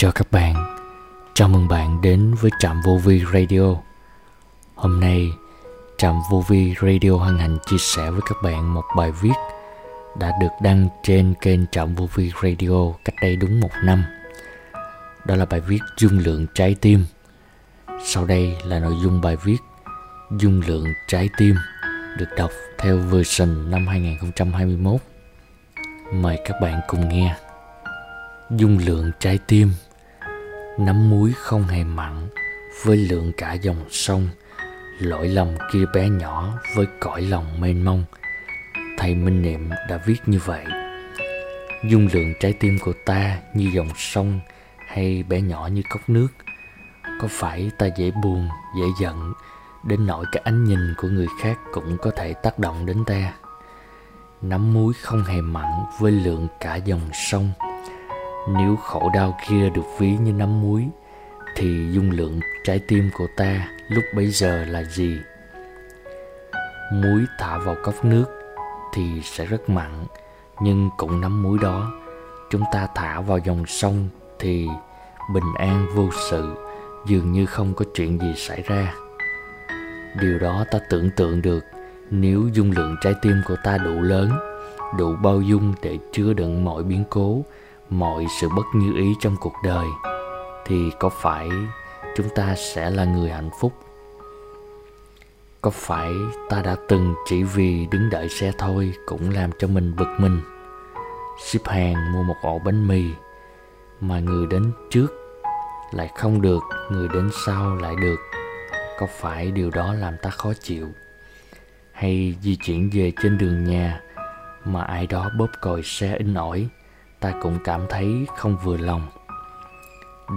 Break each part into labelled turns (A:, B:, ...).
A: Chào các bạn, chào mừng bạn đến với Trạm Vô Vi Radio. Hôm nay, Trạm Vô Vi Radio hân hạnh chia sẻ với các bạn một bài viết đã được đăng trên kênh Trạm Vô Vi Radio cách đây đúng một năm. Đó là bài viết Dung lượng trái tim. Sau đây là nội dung bài viết Dung lượng trái tim được đọc theo version năm 2021. Mời các bạn cùng nghe. Dung lượng trái tim Nắm muối không hề mặn với lượng cả dòng sông. Lỗi lầm kia bé nhỏ với cõi lòng mênh mông. Thầy Minh Niệm đã viết như vậy. Dung lượng trái tim của ta như dòng sông hay bé nhỏ như cốc nước. Có phải ta dễ buồn, dễ giận Đến nỗi cái ánh nhìn của người khác cũng có thể tác động đến ta? Nắm muối không hề mặn với lượng cả dòng sông nếu khổ đau kia được ví như nắm muối, Thì dung lượng trái tim của ta lúc bấy giờ là gì? Muối thả vào cốc nước thì sẽ rất mặn, Nhưng cũng nắm muối đó, Chúng ta thả vào dòng sông thì bình an vô sự, Dường như không có chuyện gì xảy ra Điều đó ta tưởng tượng được, Nếu dung lượng trái tim của ta đủ lớn, Đủ bao dung để chứa đựng mọi biến cố mọi sự bất như ý trong cuộc đời, thì có phải chúng ta sẽ là người hạnh phúc? Có phải ta đã từng chỉ vì đứng đợi xe thôi cũng làm cho mình bực mình? Ship hàng mua một ổ bánh mì mà người đến trước lại không được, người đến sau lại được. Có phải điều đó làm ta khó chịu? Hay di chuyển về trên đường nhà mà ai đó bóp còi xe in ỏi? Ta cũng cảm thấy không vừa lòng.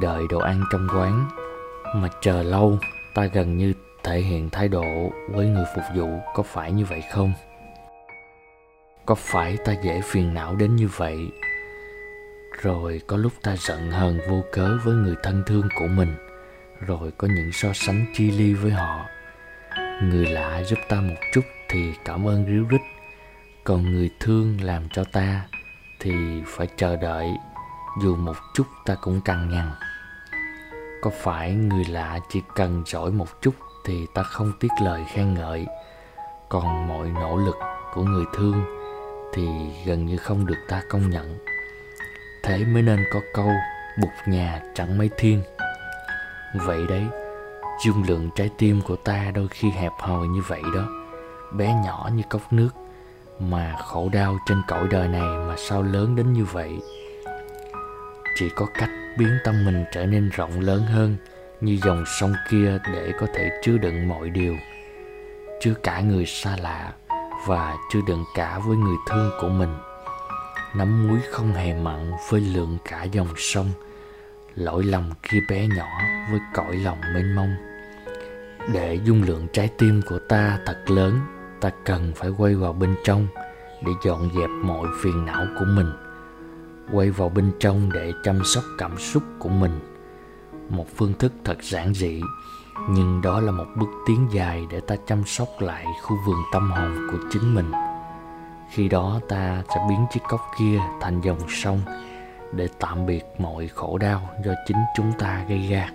A: Đợi đồ ăn trong quán, mà chờ lâu, ta gần như thể hiện thái độ với người phục vụ có phải như vậy không? Có phải ta dễ phiền não đến như vậy? Rồi có lúc ta giận hờn vô cớ với người thân thương của mình, rồi có những so sánh chi ly với họ. Người lạ giúp ta một chút thì cảm ơn ríu rít, còn người thương làm cho ta thì phải chờ đợi, dù một chút ta cũng căng nhằn có phải người lạ chỉ cần giỏi một chút thì ta không tiếc lời khen ngợi, còn mọi nỗ lực của người thương thì gần như không được ta công nhận. Thế mới nên có câu bục nhà chẳng mấy thiên. Vậy đấy, dung lượng trái tim của ta đôi khi hẹp hòi như vậy đó, bé nhỏ như cốc nước mà khổ đau trên cõi đời này mà sao lớn đến như vậy? Chỉ có cách biến tâm mình trở nên rộng lớn hơn như dòng sông kia để có thể chứa đựng mọi điều. Chứa cả người xa lạ và chứa đựng cả với người thương của mình. Nắm muối không hề mặn với lượng cả dòng sông. Lỗi lầm kia bé nhỏ với cõi lòng mênh mông. Để dung lượng trái tim của ta thật lớn ta cần phải quay vào bên trong để dọn dẹp mọi phiền não của mình. Quay vào bên trong để chăm sóc cảm xúc của mình. Một phương thức thật giản dị, nhưng đó là một bước tiến dài để ta chăm sóc lại khu vườn tâm hồn của chính mình. Khi đó ta sẽ biến chiếc cốc kia thành dòng sông để tạm biệt mọi khổ đau do chính chúng ta gây ra.